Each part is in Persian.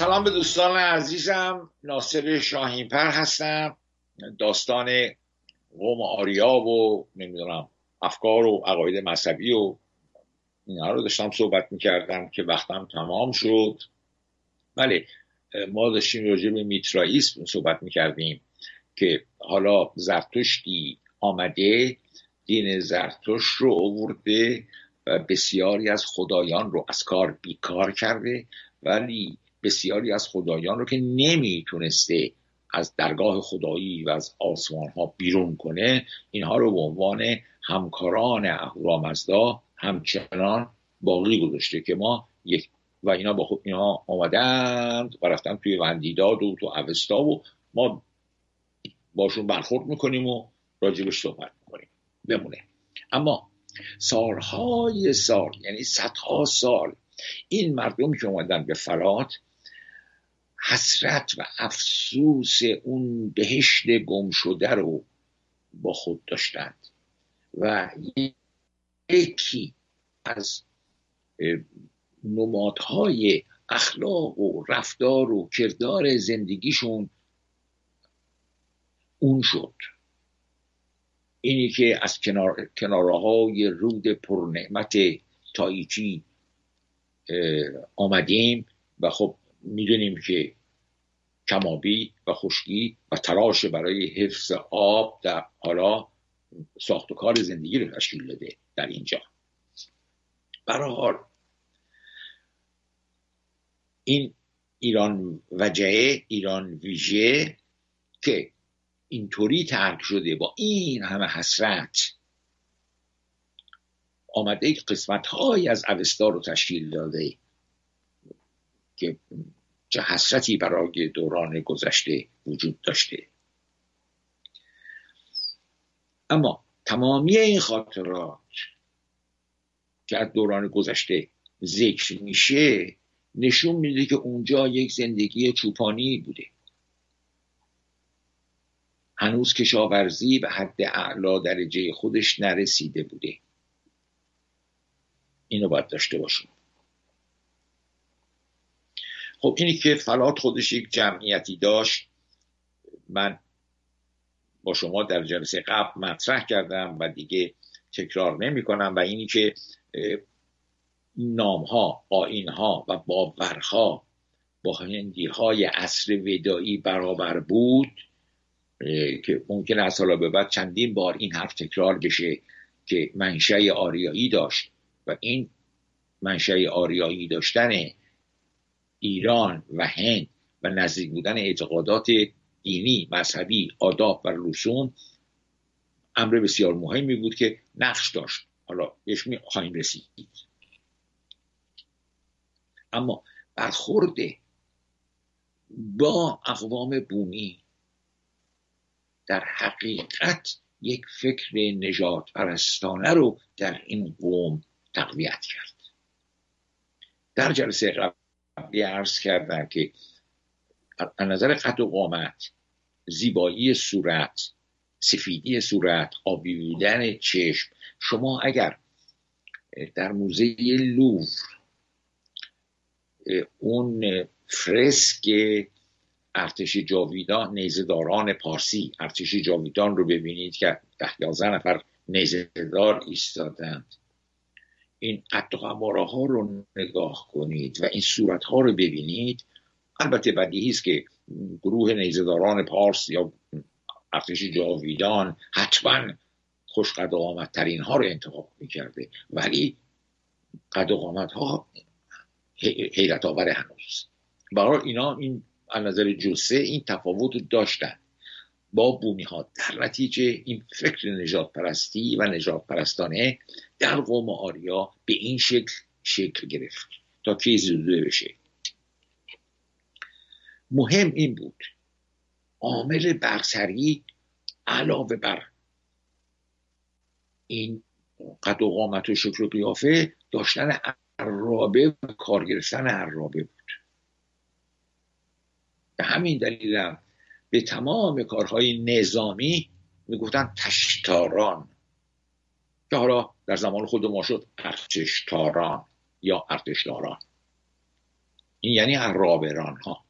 سلام به دوستان عزیزم. ناصر شاهینپر هستم. داستان قوم آریا و نمی‌دونم افکار و عقاید مذهبی و اینا رو داشتم صحبت می‌کردم که وقتم تمام شد. بله ما داشتیم راجع به میترائیسم صحبت می‌کردیم که حالا زرتشتی آمده دین زرتشت رو آورده و بسیاری از خدایان رو از کار بیکار کرده ولی بسیاری از خدایان رو که نمی‌تونسته از درگاه خدایی و از آسمان ها بیرون کنه اینها رو به عنوان همکاران اهورامزدا همچنان باقی گذاشته که ما یک و اینا با خود اینا آمدند و رفتن توی وندیداد و تو اوستا و ما باشون برخورد می‌کنیم و راجبش صحبت می‌کنیم. بمونه. اما سالهای سال یعنی صدها سال این مردم که اومدن به فرات حسرت و افسوس اون بهشت گم شده رو با خود داشتند. و یکی از نمادهای اخلاق و رفتار و کردار زندگیشون اون شد. اینی که از کنار، کنارهای رود پرنعمت تایچی آمدیم و خب می‌دونیم که کمابی و خشکی و تراش برای حفظ آب در حالا ساخت و کار زندگی رو تشکیل داده در اینجا. برای حال این ایران وجهه ایران ویژه که اینطوری ترک شده با این همه حسرت آمده قسمت های از اوستا رو تشکیل داده. که چه حسرتی برای دوران گذشته وجود داشته. اما تمامی این خاطرات که از دوران گذشته ذکر میشه نشون میده که اونجا یک زندگی چوپانی بوده. هنوز کشاورزی به حد اعلا درجه خودش نرسیده بوده. اینو باید داشته باشیم. خب اینی که فلات خودش یک جمعیتی داشت من با شما در جلسه قبل مطرح کردم و دیگه تکرار نمی کنم و اینی که نام ها آین ها و باورها با های عصر ودایی برابر بود که ممکن است حالا به بعد چندین بار این حرف تکرار بشه که منشأ آریایی داشت و این منشأ آریایی داشتن ایران و هند و نزدیک بودن اعتقادات دینی مذهبی آداب و رسوم امر بسیار مهمی بود که نقش داشت. حالا بهش می خواهیم رسید. اما برخورده با اقوام بومی در حقیقت یک فکر نجات پرستانه رو در این قوم تقویت کرد. در جلسه قبلی عرض کردم که از نظر قد و قامت زیبایی صورت سفیدی صورت آبی بودن چشم شما اگر در موزه لوور اون فرسک ارتش جاویدان نیزداران پارسی ارتش جاویدان رو ببینید که ده یازده نفر نیزدار ایستادند. این قد ها رو نگاه کنید و این صورت ها رو ببینید. البته بدیهی است که گروه نیزداران پارس یا ارتش جاویدان حتما خوش قد ترین ها رو انتخاب می‌کرده ولی قد ها حیرت آور هنوز برای اینا این از نظر جسه این تفاوت داشتن. با بومی ها در نتیجه این فکر نجات پرستی و نجات پرستانه در قوم آریا به این شکل شکل گرفت تا که زوده بشه. مهم این بود. عامل برسری علاوه بر این قد و قامت و شکل و قیافه داشتن عرابه و کار گرفتن عرابه بود. به همین دلیل به تمام کارهای نظامی می‌گفتن تشتاران. که حالا در زمان خود ما شد ارتشتاران یا ارتشداران. این یعنی عرابران ها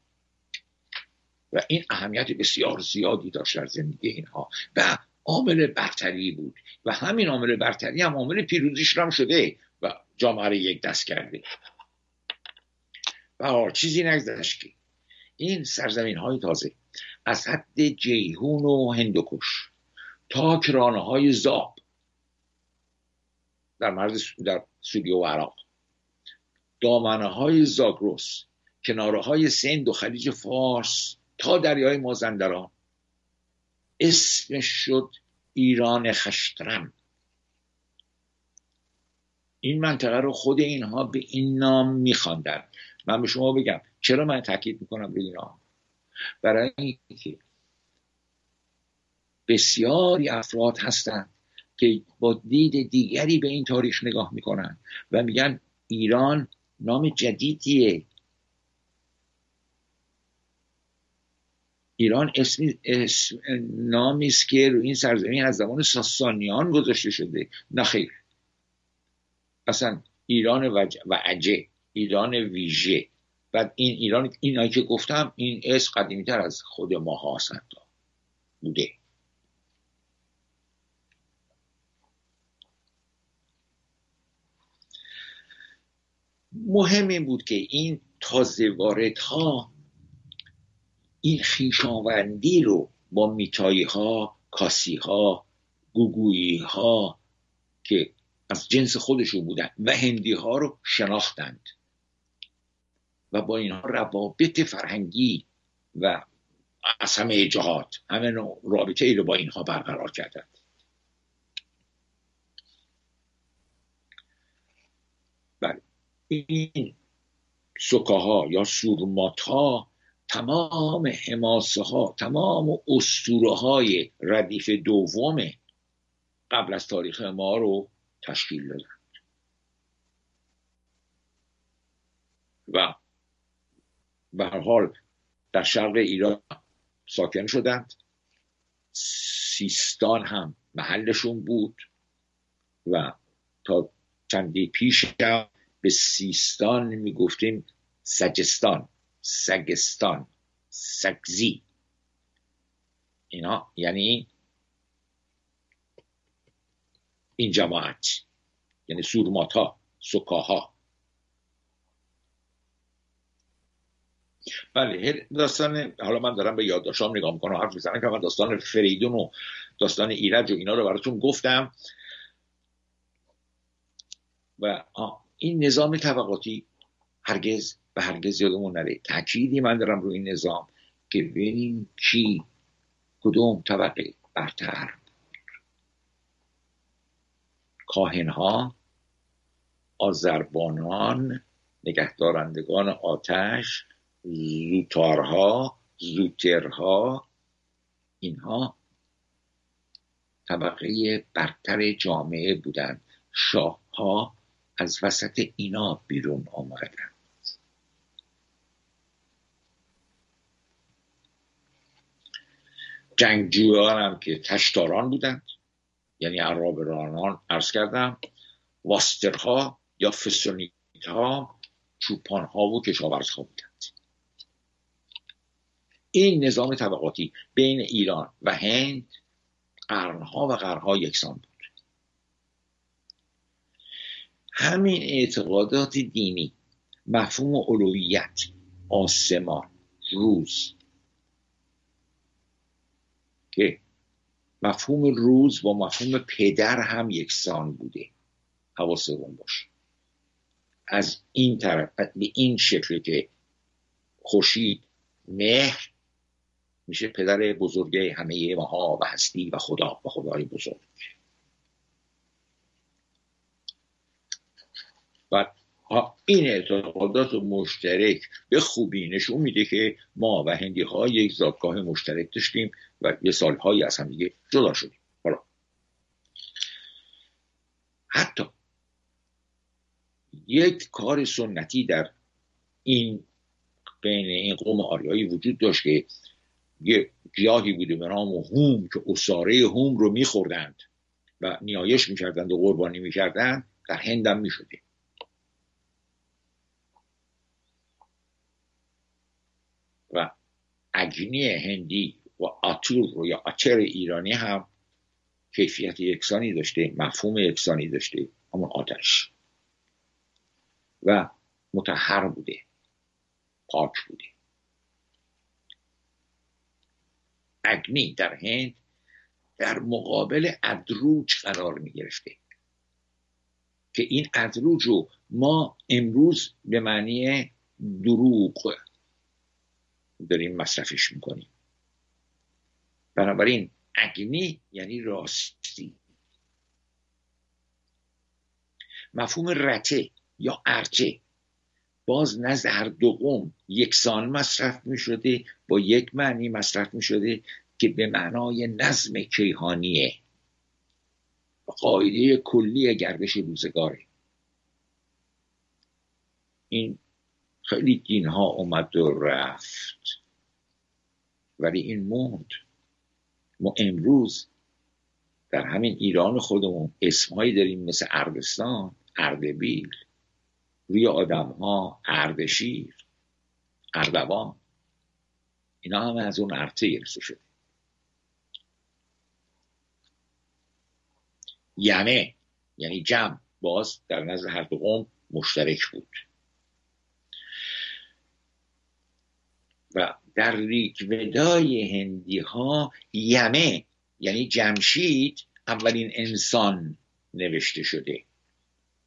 و این اهمیت بسیار زیادی داشت در زندگی اینها. و عامل برتری بود. و همین عامل برتری هم عامل پیروزیش هم شده و جامعه رو یک دست کرده. و چیزی نگذشت که این سرزمین های تازه از حد جیهون و هندوکش تا کرانه های زاب. در مرز در سوریه و عراق. دامنه های زاگروس کناره های سند و خلیج فارس تا دریای مازندران. اسمش شد ایران خشترم. این منطقه رو خود اینها به این نام میخواندن. من به شما بگم چرا من تاکید می‌کنم به اینا؟ برای اینکه بسیاری افراد هستند که با دید دیگری به این تاریخ نگاه می‌کنن و میگن ایران نام جدیدیه. ایران اسم, اسم نامی است که رو این سرزمین از زمان ساسانیان گذاشته شده. نخیر اصلا ایران و عجه ایران ویژه. و این ایران اینایی که گفتم این اسم قدیمی تر از خود ما هستند بوده. مهم این بود که این تازه ها این خیشاوندی رو با میتایی ها کاسی ها گوگویی ها که از جنس خودشون بودن و هندی ها رو شناختند. و با اینها روابط فرهنگی و از همه جهات همه رابطه ای رو با اینها برقرار کردند بله. این سکاها یا سورمات ها تمام حماسه ها تمام اسطوره های ردیف دوم قبل از تاریخ ما رو تشکیل دادند. و به هر حال در شرق ایران ساکن شدند. سیستان هم محلشون بود و تا چندی پیش به سیستان می‌گفتیم سجستان سگستان سگزی. اینا یعنی این جماعت یعنی سورماتا سکاها. بله داستان حالا من دارم به یادداشتام نگاه می‌کنم حرف می‌زنم که من داستان فریدون و داستان ایرج و اینا رو براتون گفتم. و این نظام طبقاتی هرگز و هرگز یادمون نره. تأکیدی من دارم روی این نظام که ببینیم کی کدوم طبقه برتر. کاهنها آذربانان نگهدارندگان آتش زوتارها زوترها اینها طبقه برتر جامعه بودند. شاهها از وسط اینا بیرون آمدند. جنگجویان هم که تشتاران بودند یعنی عرابرانان ارز کردم واسترها یا فسونیت ها چوپان ها و کشاورز ها بودند. این نظام طبقاتی بین ایران و هند قرنها و قرنها یکسان بود. همین اعتقادات دینی مفهوم اولویت آسمان روز. که مفهوم روز با مفهوم پدر هم یکسان بوده. حواسمون باشه. از این طرف به این شکل که خورشید مهر میشه پدر بزرگ همه ماها و هستی و خدا و خدای بزرگ. و این اعتقادات مشترک به خوبی نشون میده که ما و هندی ها یک زادگاه مشترک داشتیم و یه سالهایی از هم دیگه جدا شدیم. حالا. حتی یک کار سنتی در این بین این قوم آریایی وجود داشت که یه گیاهی بوده به نام هوم که اصاره هوم رو میخوردند و نیایش می‌کردند و قربانی می‌کردند در هندم می‌شده و اگنی هندی و آتور یا آتر ایرانی هم کیفیت یکسانی داشته مفهوم یکسانی داشته همون آتش. و متحر بوده پاک بوده. اگنی در هند در مقابل ادروج قرار می گرفته. که این ادروج رو ما امروز به معنی دروغ داریم مصرفش می‌کنیم. بنابراین اگنی یعنی راستی. مفهوم رته یا ارچه باز نزد هر دو قوم یکسان مصرف می شده با یک معنی مصرف می شده که به معنای نظم کیهانیه. قاعده کلی گردش روزگاره. این خیلی دین ها اومد و رفت. ولی این موند. ما امروز در همین ایران خودمون اسمهایی داریم مثل اردستان اردبیل. روی آدم ها اردشیر اردوان. اینا همه از اون ارته گرفته شده. یمه یعنی جمع باز در نظر هر دو قوم مشترک بود. و در ریکودای هندی ها یمه یعنی جمشید اولین انسان نوشته شده.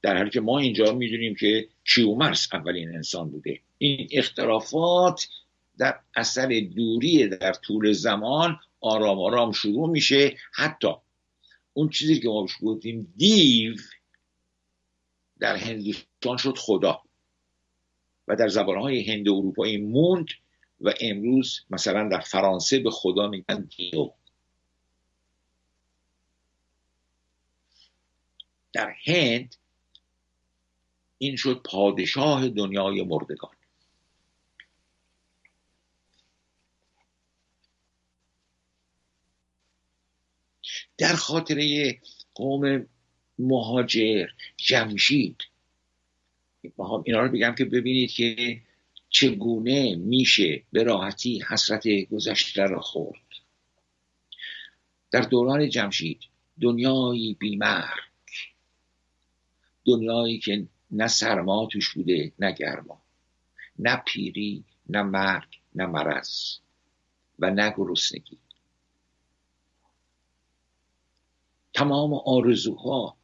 در حالی که ما اینجا می‌دونیم که کیومرس اولین انسان بوده. این اختلافات در اثر دوری در طول زمان آرام آرام شروع میشه. حتی اون چیزی که ما بهش گفتیم دیو در هندوستان شد خدا و در زبانهای هند اروپایی موند و امروز مثلا در فرانسه به خدا میگن دیو. در هند این شد پادشاه دنیای مردگان. در خاطره قوم مهاجر جمشید اینا رو بگم که ببینید که چگونه میشه به راحتی حسرت گذشته را خورد. در دوران جمشید دنیایی بیمرگ دنیایی که نه سرما توش بوده نه گرما. نه پیری نه مرگ نه مرض. و نه گرسنگی. تمام آرزوها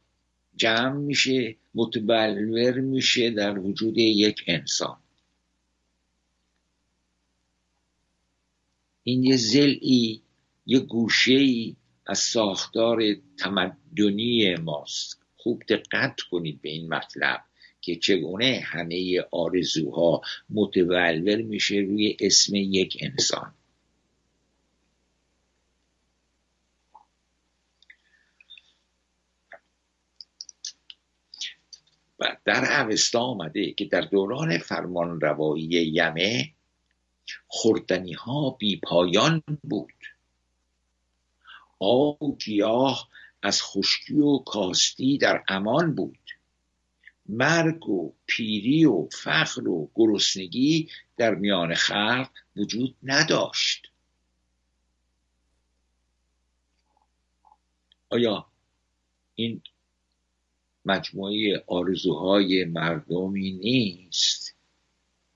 جمع میشه متبلور میشه در وجود یک انسان. این یه زلعی یه گوشه از ساختار تمدنی ماست. خوب دقت کنید به این مطلب. که چگونه همه آرزوها متولور میشه روی اسم یک انسان. و در اوستا آمده که در دوران فرمان روایی یمه خوردنی ها بی پایان بود. آب گیاه از خشکی و کاستی در امان بود. مرگ و پیری و فخر و گرسنگی در میان خلق وجود نداشت. آیا این مجموعه آرزوهای مردمی نیست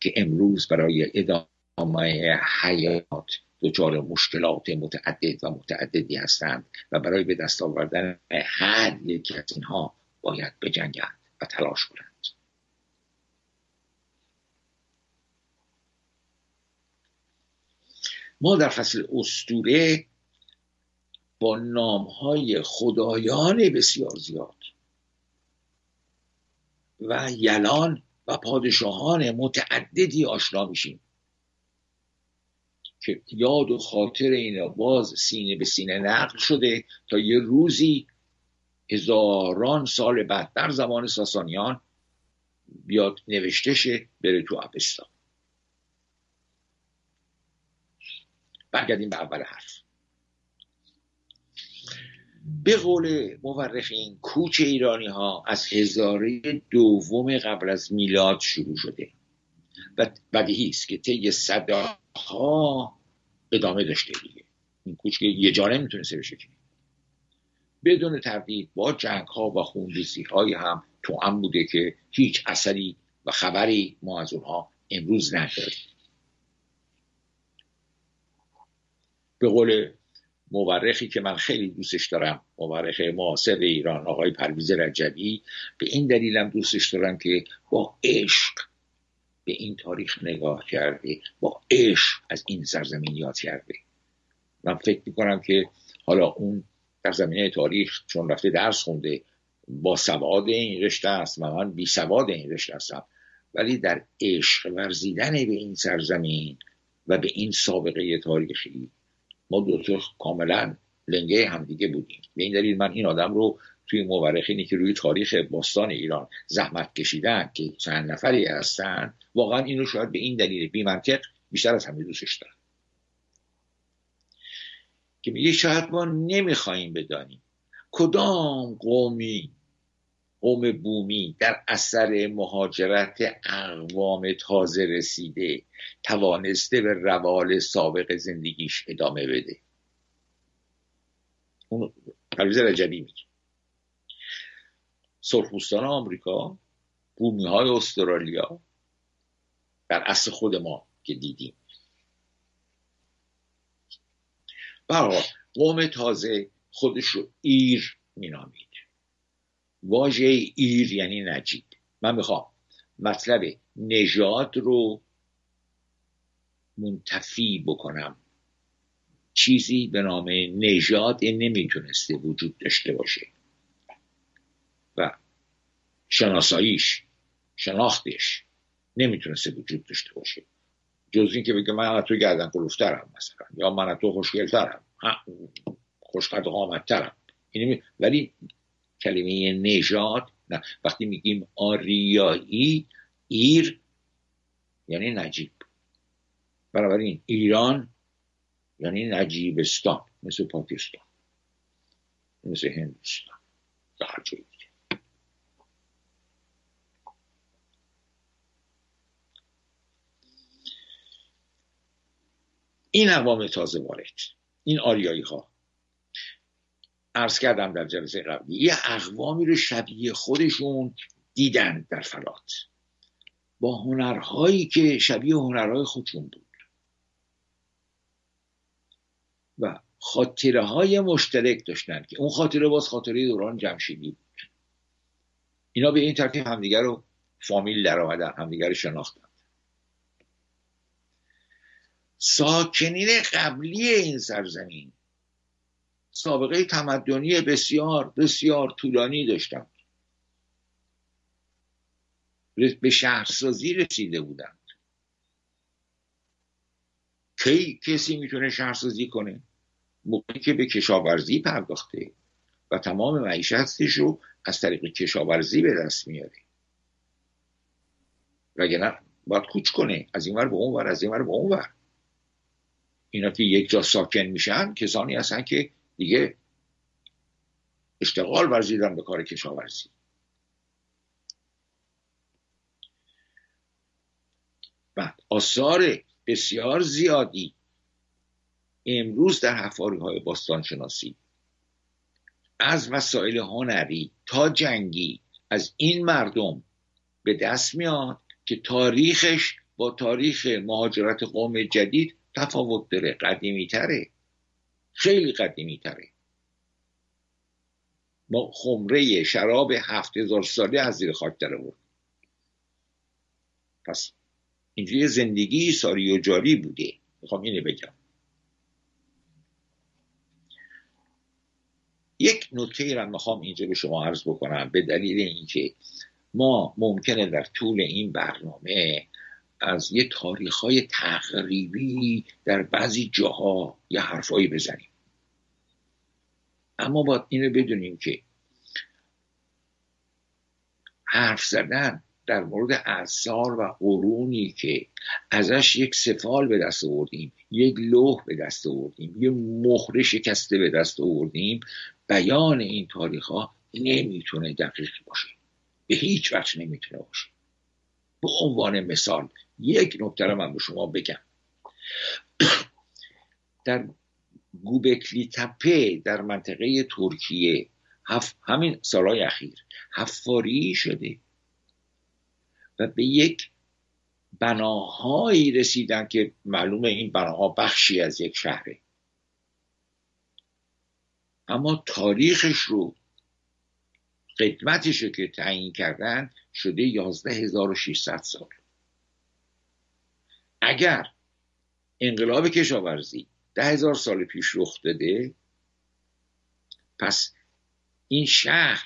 که امروز برای ادامه حیات دچار مشکلات متعدد و متعددی هستند و برای به دست آوردن هر یکی از اینها باید بجنگند؟ تلاش کنند. ما در فصل استوره با نامهای خدایان بسیار زیاد و یلان و پادشاهان متعددی آشنا میشیم که یاد و خاطر اینا باز سینه به سینه نقل شده تا یه روزی هزاران سال بعد در زمان ساسانیان بیاد نوشته شه بره تو ابستا برگردیم به اول حرف. به قول مورخین کوچ ایرانی ها از هزاره دوم قبل از میلاد شروع شده و بدیهی است که طی صداها ادامه داشته دیگه. این کوچ که یه جا نمی‌تونسته بشه بدون تردید با جنگ ها و خونریزی های هم تو هم بوده که هیچ اثری و خبری ما از اونها امروز نداریم. به قول مورخی که من خیلی دوستش دارم مورخ معاصر ایران آقای پرویز رجبی به این دلیلم دوستش دارم که با عشق به این تاریخ نگاه کرده با عشق از این سرزمین یاد کرده. من فکر می‌کنم که حالا اون در زمینه تاریخ چون رفته درس خونده با سواد این رشته است و من بی سواد این رشته هستم ولی در عشق ورزیدن به این سرزمین و به این سابقه تاریخی ما دو کاملا لنگه همدیگه بودیم. به این دلیل من این آدم رو توی مورخینی که روی تاریخ باستان ایران زحمت کشیدن که چند نفری هستن واقعا اینو شاید به این دلیل بی منطق بیشتر از همه دوستش دارم. که میگه شاید ما نمی‌خواهیم بدانیم. کدام قومی قوم بومی در اثر مهاجرت اقوام تازه رسیده توانسته به روال سابق زندگیش ادامه بده؟ اون پرویز رجبی میگه. سرخپوستان آمریکا بومی های استرالیا در اصل خود ما که دیدیم. برای قوم تازه خودش رو ایر مینامید. واژه ایر یعنی نجیب. من می‌خوام مطلب نژاد رو منتفی بکنم. چیزی به نام نژاد نمی‌تونسته وجود داشته باشه. و شناساییش شناختش نمی‌تونسته وجود داشته باشه. جز این که بگه من تو گردن قلوفترم مثلا یا من تو خوشگلترم. خوشقد قامتترم. ولی کلمه نژاد نه. وقتی میگیم آریایی ایر یعنی نجیب. بنابراین ایران یعنی نجیبستان مثل پاکستان مثل هندوستان. در جایی این عوام تازه وارد. این آریایی ها عرض کردم در جلسه قبلی یه اقوامی رو شبیه خودشون دیدن در فلات. با هنرهایی که شبیه هنرهای خودشون بود. و خاطره های مشترک داشتن که اون خاطره باز خاطره دوران جمشیدی بود. اینا به این ترتیب همدیگر رو فامیل در آمدن همدیگر رو شناختن. ساکنین قبلی این سرزمین. سابقه تمدنی بسیار بسیار طولانی داشتند به شهرسازی رسیده بودند کی کسی می‌تونه شهرسازی کنه؟ موقعی که به کشاورزی پرداخته و تمام معیشتش رو از طریق کشاورزی به دست میاره. وگرنه باید کوچ کنه. از این ور به اون ور از این ور به اون ور. اینا که یک جا ساکن میشن کسانی هستن که دیگه اشتغال ورزیدن به کار کشاورزی. بعد آثار بسیار زیادی امروز در حفاری های باستان شناسی از وسایل هنری تا جنگی از این مردم به دست میاد که تاریخش با تاریخ مهاجرت قوم جدید تفاوت داره قدیمی تره خیلی قدیمی تره ما خمره شراب هفت هزار ساله از زیر خاک در بود پس اینجوری زندگی ساری و جاری بوده. می‌خوام اینه بگم. یک نکته را می‌خوام اینجا به شما عرض بکنم به دلیل اینکه ما ممکنه در طول این برنامه از یه تاریخ های تقریبی در بعضی جاها یه حرفایی بزنیم. اما باید اینو بدونیم که حرف زدن در مورد اثار و قرونی که ازش یک سفال به دست آوردیم یک لوح به دست آوردیم یک مهره شکسته به دست آوردیم بیان این تاریخ ها نمی‌تونه دقیق باشه. به هیچ وجه نمی‌تونه باشه. به عنوان مثال یک نکته رو من به شما بگم. در گوبکلی تپه در منطقه ترکیه هف همین سالهای اخیر حفاری شده و به یک بناهایی رسیدن که معلومه این بناها بخشی از یک شهره. اما تاریخش رو قدمتش رو که تعیین کردن شده 11600 سال. اگر انقلاب کشاورزی ده هزار سال پیش رخ داده پس این شهر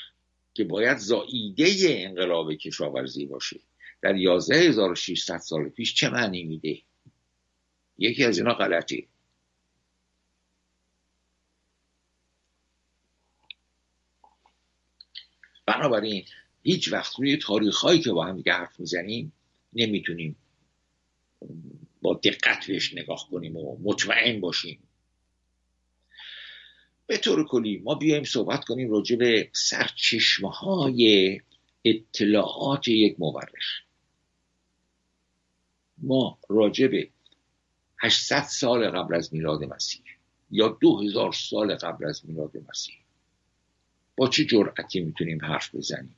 که باید زاییده انقلاب کشاورزی باشه در 11600 سال پیش چه معنی میده؟ یکی از اینا غلطه. بنابراین هیچ وقت روی تاریخ هایی که با هم دیگه حرف می‌زنیم نمی‌تونیم با دقت بهش نگاه کنیم و مطمئن باشیم. به طور کلی ما بیایم صحبت کنیم راجع به سرچشمه های اطلاعات یک مورخ. ما راجع به 800 سال قبل از میلاد مسیح یا 2000 سال قبل از میلاد مسیح با چه جرأتی می‌تونیم حرف بزنیم؟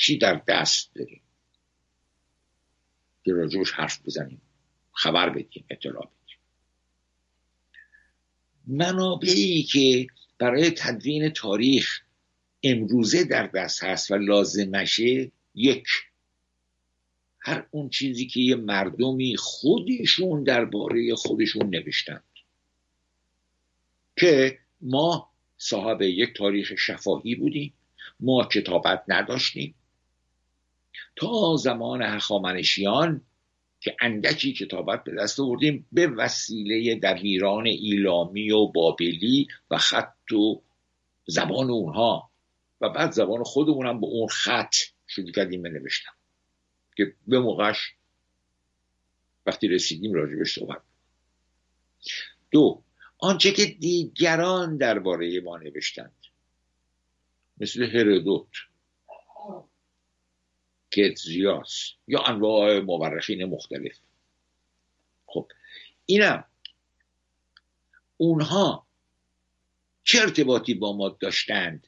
چی در دست داریم؟ که راجبش حرف بزنیم خبر بدیم اطلاع بدیم. منابعی که برای تدوین تاریخ امروزه در دست هست و لازمشه یک هر اون چیزی که یه مردمی خودشون درباره خودشون نوشتند. که ما صاحب یک تاریخ شفاهی بودیم ما کتابت نداشتیم تا زمان هخامنشیان که اندکی کتابت به دست آوردیم به وسیله دبیران ایلامی و بابلی و خط و زبان اونها. و بعد زبان خودمونم به اون خط شروع کردیم بنوشتم. که به موقعش وقتی رسیدیم راجبش صحبت دو آنچه که دیگران درباره ما نوشتند. مثل هرودوت. کتزیاس یا انواع مورخین مختلف. خب اینم اونها چه ارتباطی با ما داشتند؟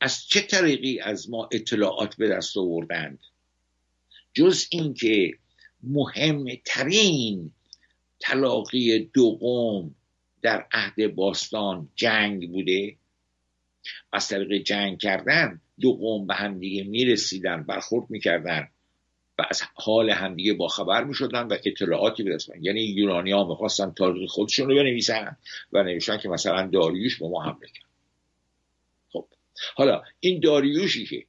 از چه طریقی از ما اطلاعات به دست آوردند؟ جز اینکه مهمترین تلاقی دو قوم در عهد باستان جنگ بوده؟ از طریق جنگ کردن دو قوم به همدیگه می‌رسیدن برخورد می‌کردن و از حال همدیگه با خبر می‌شدن و اطلاعاتی برسن یعنی یونانی ها می‌خواستن تاریخ خودشون رو بنویسن و نوشتن که مثلا داریوش به ما حمله کرد. خب حالا این داریوشی که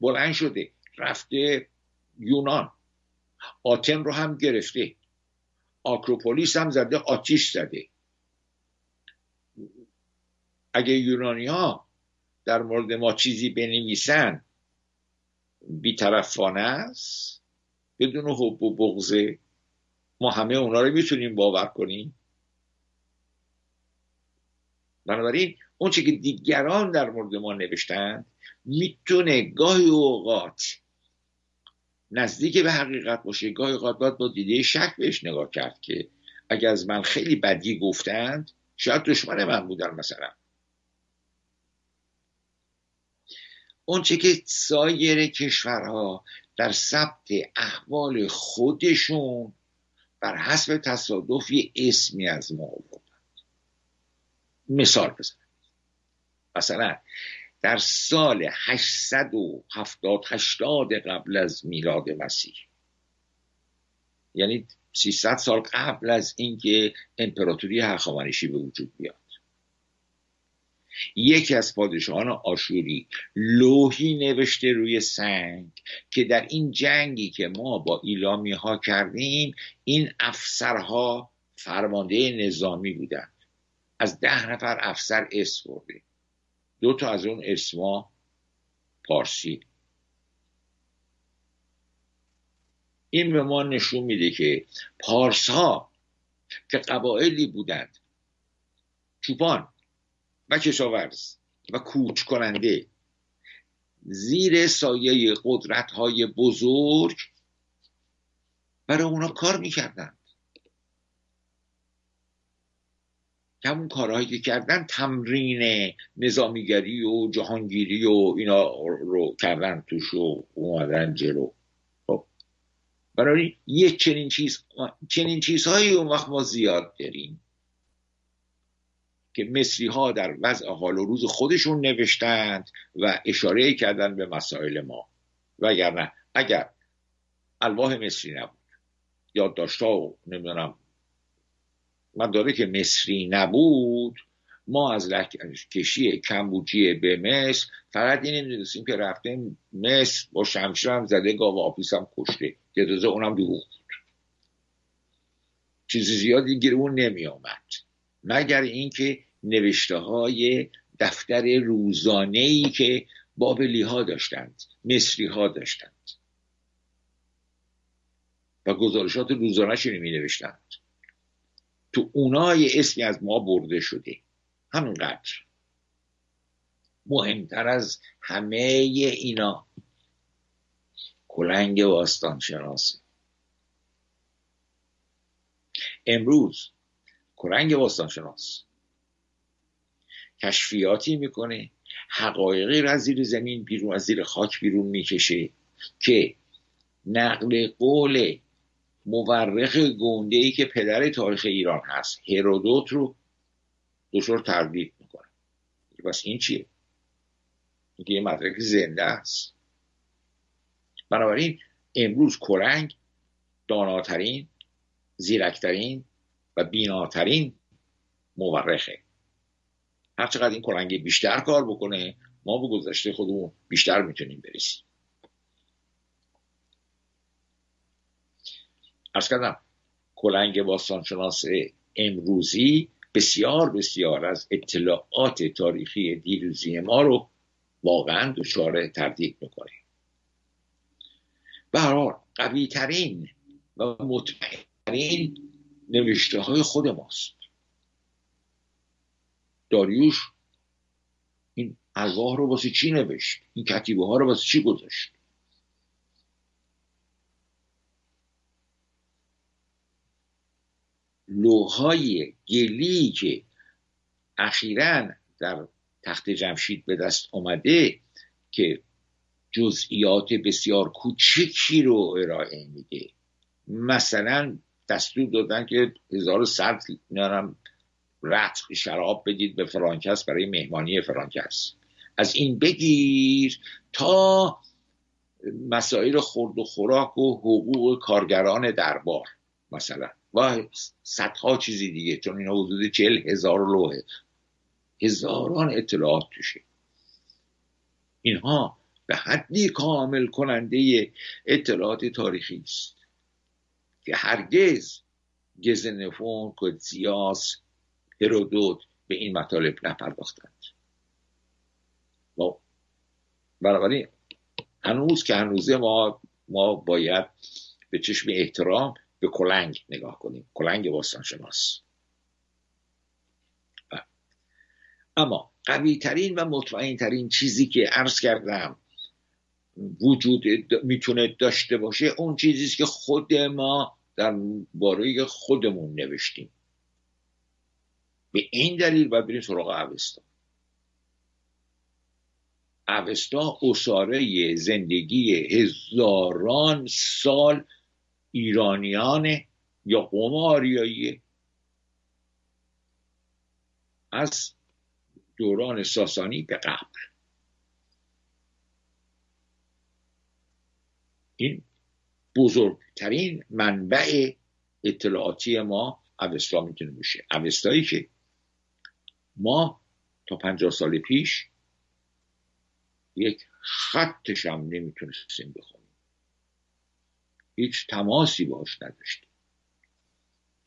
بلند شده رفته یونان آتن رو هم گرفته آکروپولیس هم زده آتیش زده. اگه یونانی ها در مورد ما چیزی بنویسن بیطرفانه است. بدون حب و بغضه ما همه اونا رو می‌تونیم باور کنیم. بنابراین اون که دیگران در مورد ما نوشتند می‌تونه گاهی اوقات نزدیک به حقیقت باشه گاهی اوقات باید با دیده شک بهش نگاه کرد که اگر از من خیلی بدی گفتند شاید دشمن من بودن مثلا. اونچه که سایر کشورها در ثبت احوال خودشون بر حسب تصادف اسمی از ما آوردن. مثال بزنم. مثلا در سال 870 80 قبل از میلاد مسیح یعنی 300 سال قبل از اینکه امپراتوری هخامنشی به وجود بیاد. یکی از پادشاهان آشوری لوحی نوشته روی سنگ که در این جنگی که ما با ایلامی ها کردیم این افسرها فرمانده نظامی بودند. از ده نفر افسر اسم برده. دو تا از اون اسما پارسی. این به ما نشون میده که پارس ها که قبایلی بودند. چوپان و کشاورز و کوچ کننده زیر سایه قدرت های بزرگ برای اونا کار می‌کردند. همون کارهایی که کردن تمرین نظامیگری و جهانگیری و اینا رو کردن توش و اومدن جلو. خب. برای یک چنین چیز چنین چیزهایی اون وقت ما زیاد داریم. که مصری ها در وضع حال و روز خودشون نوشتند و اشاره کردن به مسائل ما. وگرنه اگر الواح مصری نبود یادداشتها و نمی‌دونم من داره که مصری نبود ما از کشی کمبوجی به مصر فقط این نمی‌دونستیم که رفتیم مصر با شمشیر هم زده گاو آپیس هم کشته. که دوزه اونم دروغ بود. چیزی زیادی گیر اون نمی آمد مگر اینکه نوشته های دفتر روزانه ای که بابلی ها داشتند مصری ها داشتند. و گزارشات روزانه می نوشتند تو اونای اسمی از ما برده شده. همینقدر مهمتر از همه اینا. کلنگ باستان شناسی امروز کلنگ باستان شناس کشفیاتی می‌کنه حقایقی را زیر زمین بیرون از زیر خاک بیرون می‌کشه که نقل قول مورخ گونده ای که پدر تاریخ ایران هست هرودوت رو دچار تردید می‌کنه. بس این چیه؟ اینکه یه مدرک زنده است. بنابراین امروز کرنگ داناترین زیرکترین و بیناترین مورخه. هرچقدر این کرنگ بیشتر کار بکنه ما به گذشته خودمون بیشتر می‌تونیم برسیم. ارز کردم کلنگ باستانشناس امروزی بسیار بسیار از اطلاعات تاریخی دیروزی ما رو واقعا دچار تردید می‌کنه. به قوی ترین و مطمئن نوشته های خود ماست. داریوش این ارواح رو واسه چی نوشت؟ این کتیبه ها رو واسه چی گذاشت؟ لوهای گلی که اخیرا در تخت جمشید به دست آمده که جزئیات بسیار کوچکی رو ارائه میده. مثلا دستور دادن که 1100 نرم رتق شراب بدید به فرانکس برای مهمانی فرانکس از این بگیر تا مسائل خورد و خوراک و حقوق کارگران دربار مثلا. و صدها چیزی دیگه چون اینا حدود چل هزار لوحه. هزاران اطلاعات توشه. اینها به حدی کامل کننده اطلاعات تاریخی است که هرگز گزنفون کدزیاس هرودوت به این مطالب نپرداختند. و بنابراین هنوز که هنوزه ما ما باید به چشم احترام به کلنگ نگاه کنیم. کلنگ باستان شناس اما قوی ترین و مطمئن ترین چیزی که عرض کردم وجود می‌تونه داشته باشه اون چیزی که خود ما در باره خودمون نوشتیم. به این دلیل باید بریم سراغ اوستا. اوستا اصاره زندگی هزاران سال ایرانیان یا قوم آریایی از دوران ساسانی به قبل این بزرگترین منبع اطلاعاتی ما اوستا می‌تونه باشه. اوستایی که ما تا پنجاه سال پیش یک خطش هم نمی‌تونستیم بخونیم. هیچ تماسی باش نداشتیم.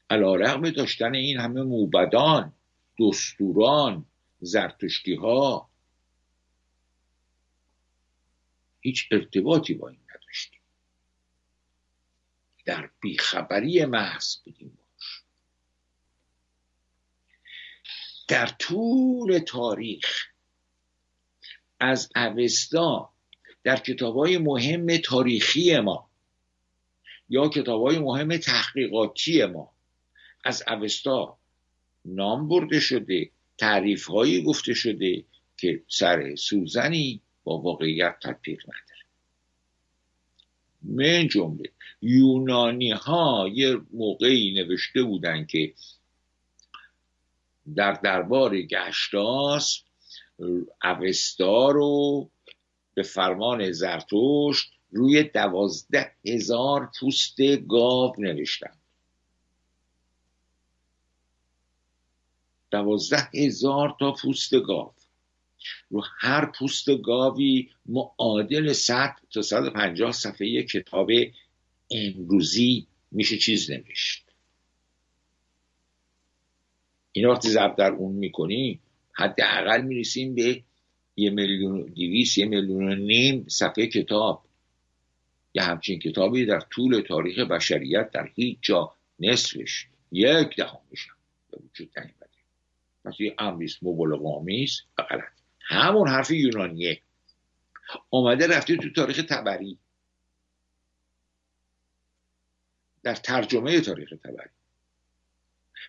علا رقم داشتن این همه موبدان دستوران زرتشتی ها هیچ ارتباطی با این نداشتیم. در بیخبری محض بودیم باش در طول تاریخ از اوستا در کتاب های مهم تاریخی ما یا کتاب های مهم تحقیقاتی ما از اوستا نام برده شده تعریف هایی گفته شده که سر سوزنی با واقعیت تطبیق نداره. من جمله یونانی ها یه موقعی نوشته بودن که در دربار گشتاس اوستا رو به فرمان زرتشت روی دوازده هزار پوست گاو نوشتن. دوازده هزار تا پوست گاو. رو هر پوست گاوی معادل 100 تا 150 صفحه کتاب امروزی میشه چیز نوشت. این وقتی ضرب در اون می‌کنیم حداقل می‌رسیم به یه میلیون دیویس یه میلیون و نیم صفحه کتاب. یه همچین کتابی در طول تاریخ بشریت در هیچ جا نصفش یک دهم میشم به وجود نیومده. پس یه امریست مبالغامیست و غلط همون حرف یونانیه. آمده رفته تو تاریخ تبری. در ترجمه تاریخ تبری.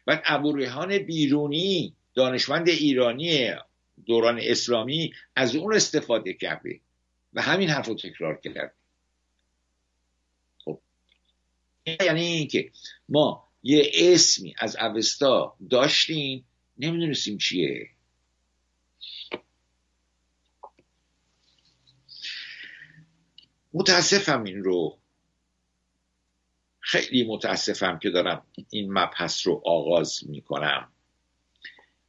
بعد ابوریحان بیرونی دانشمند ایرانی دوران اسلامی از اون استفاده کرده و همین حرف رو تکرار کرده خب. یعنی اینکه ما یه اسمی از اوستا داشتیم نمی‌دونستیم چیه. متاسفم این رو خیلی متاسفم که دارم این مبحث رو آغاز می‌کنم.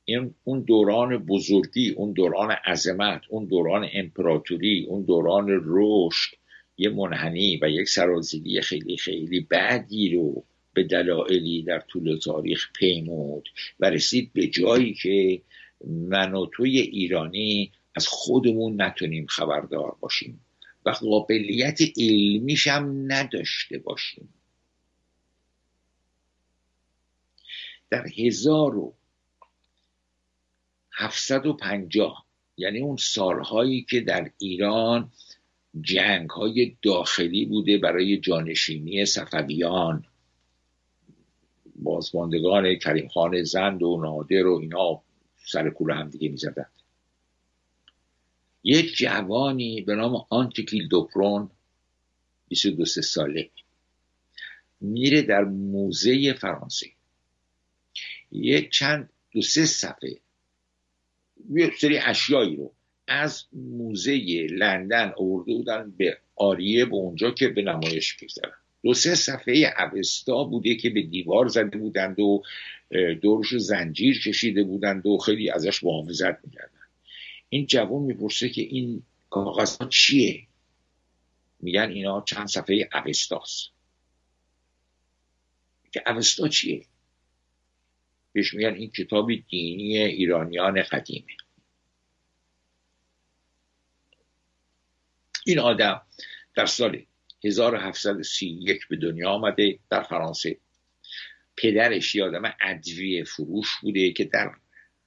این اون دوران بزرگی اون دوران عظمت اون دوران امپراتوری اون دوران رشد یه منحنی و یک سرازیری خیلی خیلی بعدی رو به دلایلی در طول تاریخ پیمود و رسید به جایی که من و توی ایرانی از خودمون نتونیم خبردار باشیم و قابلیت علمیش هم نداشته باشیم. در هزار و پنجاه یعنی اون سالهایی که در ایران جنگ های داخلی بوده برای جانشینی صفویان بازماندگان کریم خان زند و نادر و اینا سر کول هم دیگه می‌زدن. یک جوانی به نام آنتیکیل دوپرون 22 ساله میره در موزه فرانسه. یک چند دو سه صفحه. یه سری اشیایی رو از موزه لندن آورده بودن به آریه به اونجا که به نمایش بگذارن دو سه صفحه اوستا بوده که به دیوار زده بودند و دورش زنجیر کشیده بودند و خیلی ازش محافظت می‌کردن. این جوان می‌پرسه که این کاغذ چیه؟ میگن اینا چند صفحه اوستاست. که اوستا چیه؟ بهش میگن این کتاب دینی ایرانیان قدیمه. این آدم در سال 1731 به دنیا آمده در فرانسه. پدرش یه آدم ادویه فروش بوده که در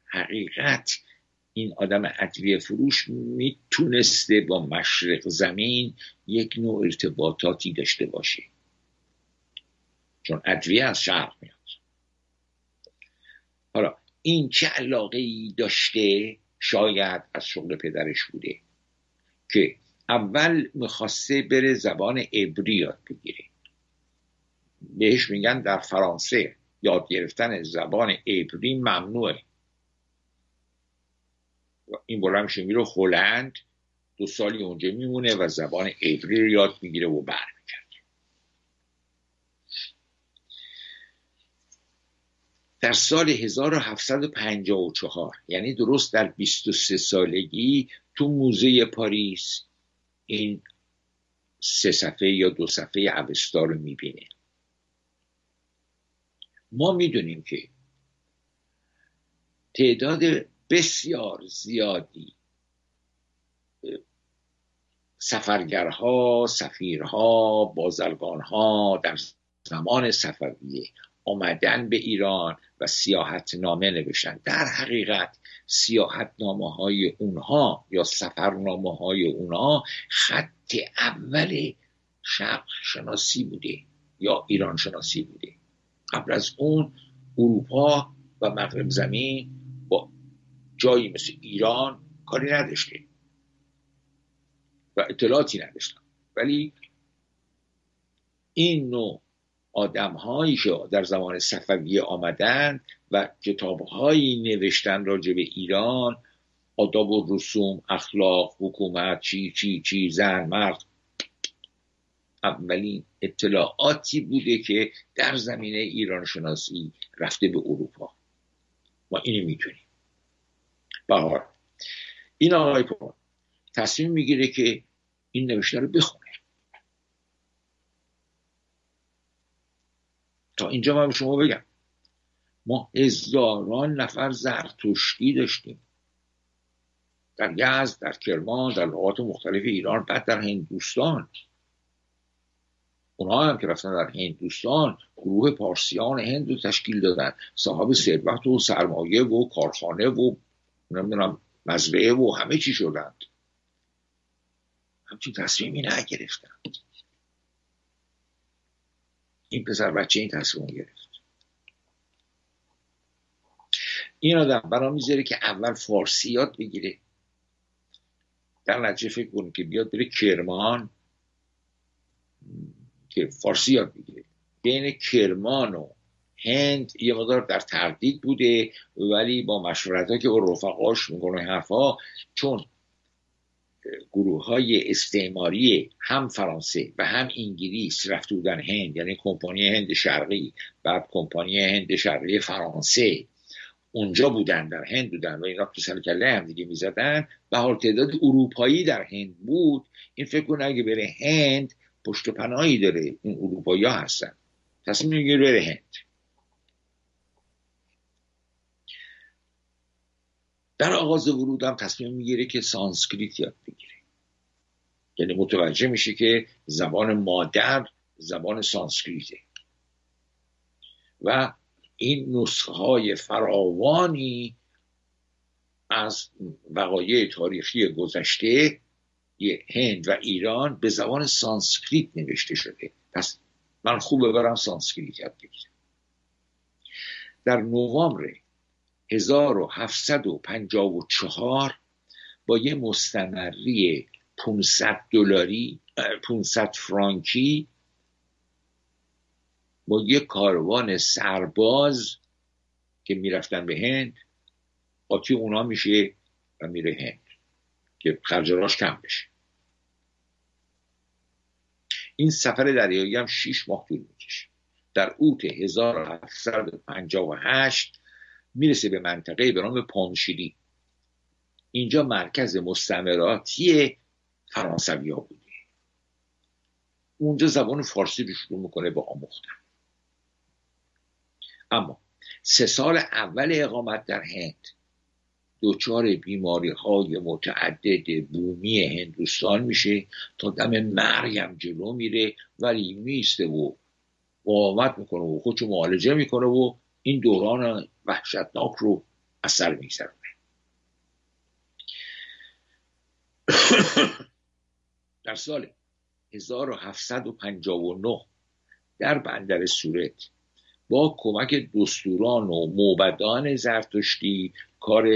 حقیقت این آدم ادویه فروش می‌تونسته با مشرق زمین یک نوع ارتباطاتی داشته باشه. چون ادویه از شرق میاد. حالا این چه علاقه ای داشته شاید از شغل پدرش بوده که اول می‌خواسته بره زبان عبری یاد بگیره. بهش میگن در فرانسه یاد گرفتن زبان عبری ممنوعه. این بلند میشه میره هلند دو سالی اونجا میمونه و زبان عبری رو یاد می‌گیره و برمیگرده. در سال 1754 یعنی درست در 23 سالگی تو موزه پاریس این سه صفحه یا دو صفحه اوستا رو می‌بینه. ما می‌دونیم که تعداد بسیار زیادی سفرگرها سفیرها بازرگانها در زمان صفویه. آمدن به ایران و سیاحت نامه نوشتن. در حقیقت سیاحت نامه های اونها یا سفرنامه های اونها خط اول شرق شناسی بوده یا ایران شناسی بوده. قبل از اون اروپا و مغرب زمین با جایی مثل ایران کاری نداشته و اطلاعاتی نداشتن. ولی این نوع آدم هایی که در زمان صفویه آمدن و کتاب هایی نوشتن راجع به ایران آداب و رسوم اخلاق حکومت چی چی چی زن مرد. اولین اطلاعاتی بوده که در زمینه ایران شناسی رفته به اروپا. ما اینو می‌تونیم بهار. این آقای پون تصمیم می‌گیره که این نوشته رو بخونه. تا اینجا من به شما بگم. ما هزاران نفر زرتشتی داشتیم. در یزد در کرمان در نقاط مختلف ایران بعد در هندوستان. اونها هم که رفتن در هندوستان گروه پارسیان هند رو تشکیل دادن. صاحب ثروت و سرمایه و کارخانه و نمی‌دونم مزرعه و همه چی شدند. همچین تصمیمی نگرفتن این پسر بچه این تصمیم گرفت. این آدم برا می‌ذاره که اول فارسی یاد بگیره. در نتیجه فکر کنه که بیاد بره کرمان. که فارسی یاد بگیره. بین کرمان و هند یه مدار در تردید بوده ولی با مشورت که با رفقاش می‌کنه حرفا چون گروه های استعماری هم فرانسه و هم انگلیس رفته بودن هند یعنی کمپانی هند شرقی بعد کمپانی هند شرقی فرانسه. اونجا بودن در هند بودن و اینا تو سر کله هم دیگه می‌زدن. به هر حال تعداد اروپایی در هند بود. این فکر کنه اگه بره هند پشت پناهی داره این اروپایی ها هستن. تصمیم می‌گیره بره هند. در آغاز ورودم تصمیم می‌گیره که سانسکریت یاد بگیره. یعنی متوجه میشه که زبان مادر زبان سانسکریته. و این نسخه های فراوانی از وقایع تاریخی گذشته هند و ایران به زبان سانسکریت نوشته شده. پس من خوب برم سانسکریت یاد بگیرم. در نوامبر 1754 با یه مستمری 500 دلاری 500 فرانکی با یه کاروان سرباز که می‌رفتن به هند قاطی اونا میشه و میره هند که خرجراش کم بشه. این سفر دریایی هم 6 ماه طول می‌کشه. در اوت 1758 می‌رسه به منطقه به نام پانشیلی. اینجا مرکز مستمراتی فرانسوی ها بوده. اونجا زبان فارسی رو شروع می‌کنه به آموختن. اما سه سال اول اقامت در هند دچار بیماری های متعدد بومی هندوستان میشه تا دم مریم جلو میره ولی میسته و مقاومت می‌کنه و خودشو معالجه می‌کنه و این دوران وحشتناک رو اثر میگذرونه. در سال 1759 در بندر صورت با کمک دستوران و موبدان زرتشتی کار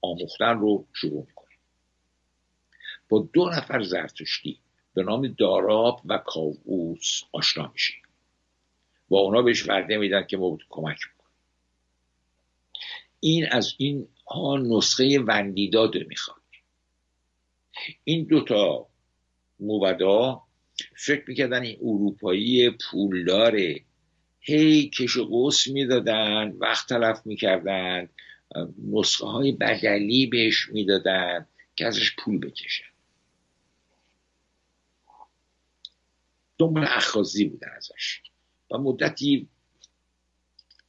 آموختن رو شروع می‌کنه با دو نفر زرتشتی به نام داراب و کاووس آشنا میشه با اونا بهش وعده میدن که ما کمک این از این ها نسخه وندیداد می‌خواد. این دوتا موبدا فکر می‌کردن این اروپایی پولداره هی کش و قوس می‌دادن وقت تلف می‌کردن نسخه های بدلی بهش می‌دادن که ازش پول بکشن. دنبال اخازی بودن ازش. و مدتی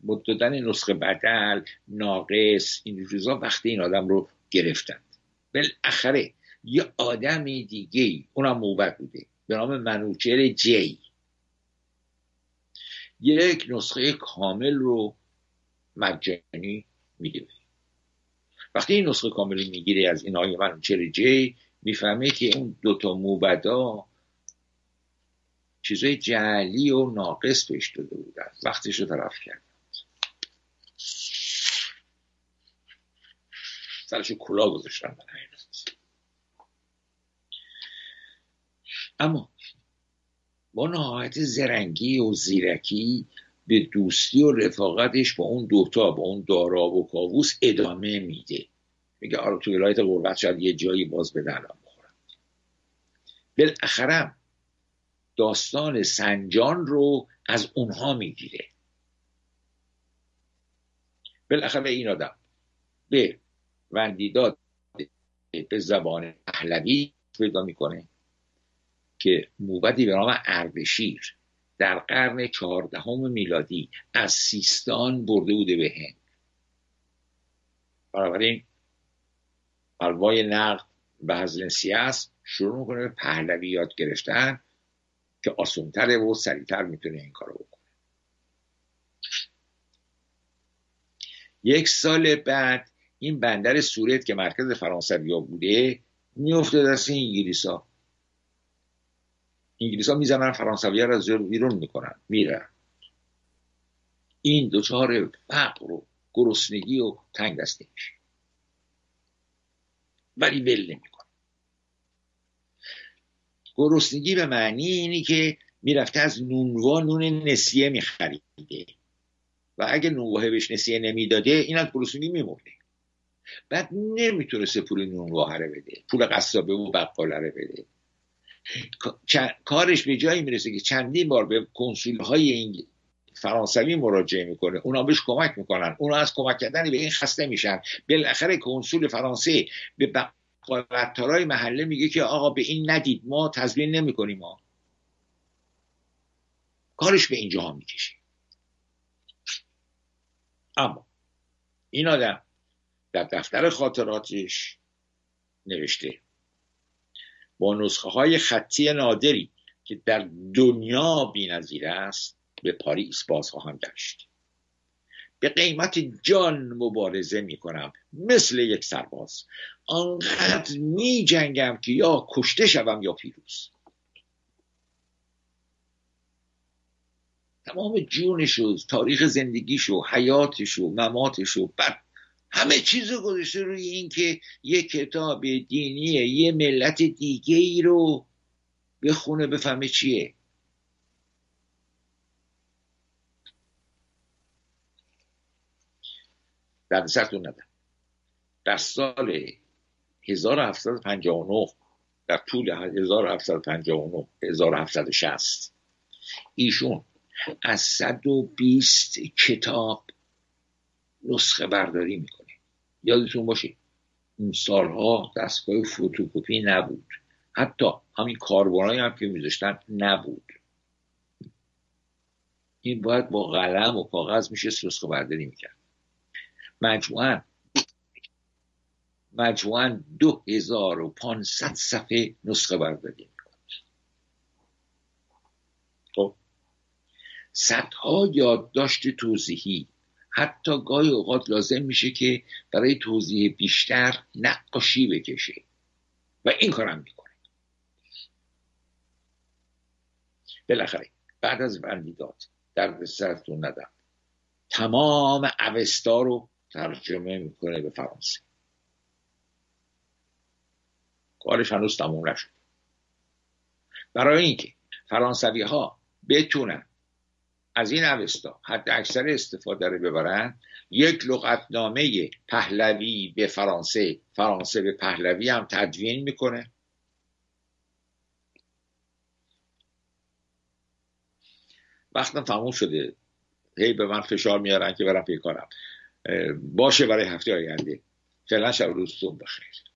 مددن نسخه بدل ناقص این روزا وقتی این آدم رو گرفتند. بالاخره یه آدم دیگه اونم موبت بوده به نام منوچر جی. یک نسخه کامل رو مجانی میده وقتی این نسخه کاملی می‌گیره از این آیه من چری جی می‌فهمه که اون دوتا موبدا چیزای جعلی و ناقص پیش داده بودن. وقتش رو طرف کرد سرشو کلا گذاشتن اما با نهایت زرنگی و زیرکی به دوستی و رفاقتش با اون دوتا با اون دارا و کاووس ادامه میده. میگه آره تو ولایت غربت شاید یه جایی باز به دلم بخورم. بالاخره داستان سنجان رو از اونها می‌گیره. بالاخره این آدم به وندیداد به زبان پهلوی پیدا می‌کنه که موبدی به نام اردشیر در قرن چهاردهم میلادی از سیستان برده بوده به هند. بنابراین الوای نقد به هزلنسی است شروع می‌کنه به پهلوی یاد گرفتن که آسونتره و سریعتر می‌تونه این کارو بکنه. یک سال بعد این بندر سورت که مرکز فرانسویا بوده میفته دست انگلیس ها انگلیس ها می‌زنن فرانسوی رو از بیرون می‌کنن میرن. این دوچار فقر و گرسنگی و تنگ دستی میشه. ولی ول نمی‌کنه. گرسنگی به معنی اینی که می‌رفته از نونوا نون نسیه میخریده. و اگه نونواه بهش نسیه نمی‌داده این از گرسنگی میمرده. بعد نمی‌تونسته پول نونواه رو بده پول قصابه و بقاله رو بده کارش به جایی می‌رسه که چندین بار به کنسول های فرانسوی مراجعه می‌کنه. اونا بهش کمک می‌کنن. اونا از کمک کردن به این خسته میشن. بالاخره کنسول فرانسه به بقالتارای محله میگه که آقا به این ندید ما تزمین نمی‌کنیم ما کارش به اینجا ها می‌کشه. اما این آدم در دفتر خاطراتش نوشته. با نسخه های خطی نادری که در دنیا بینظیر است به پاریس باز خواهم گشت. به قیمت جان مبارزه می کنم مثل یک سرباز. آنقدر می جنگم که یا کشته شوم یا پیروز. تمام جونش و تاریخ زندگیش و حیاتش و مماتش و بعد همه چیز رو گذاشته روی این که یه کتاب دینی یه ملت دیگه ای رو بخونه بفهمه چیه. در سرتون ندم در سال 1759 در طول 1759 1760 ایشون از 120 کتاب نسخه برداری می‌کنه. یادتون باشه اون سالها دستگاه فوتوکوپی نبود. حتی همین کاربانایی هم که میذاشتن نبود. این باید با قلم و کاغذ میشه نسخه برداری می‌کرد. مجموعا مجموعا دو هزار و پانصد صفحه نسخه برداری می‌کنه خب صدها یادداشت توضیحی حتی گاهی اوقات لازم میشه که برای توضیح بیشتر نقاشی بکشه. و این کارم می‌کنه. بالاخره بعد از بندیدات در سرتون ندم. تمام اوستا رو ترجمه می‌کنه به فرانسه. کارش هنوز تموم نشد. برای اینکه فرانسوی ها بتونن از این اوستا حد اکثر استفاده رو ببرن یک لغتنامه پهلوی به فرانسه فرانسه به پهلوی هم تدوین می‌کنه. وقتم تموم شده. هی به من فشار میارن که برم پیکارم. باشه برای هفته آینده. فعلا شب روزتون بخیر.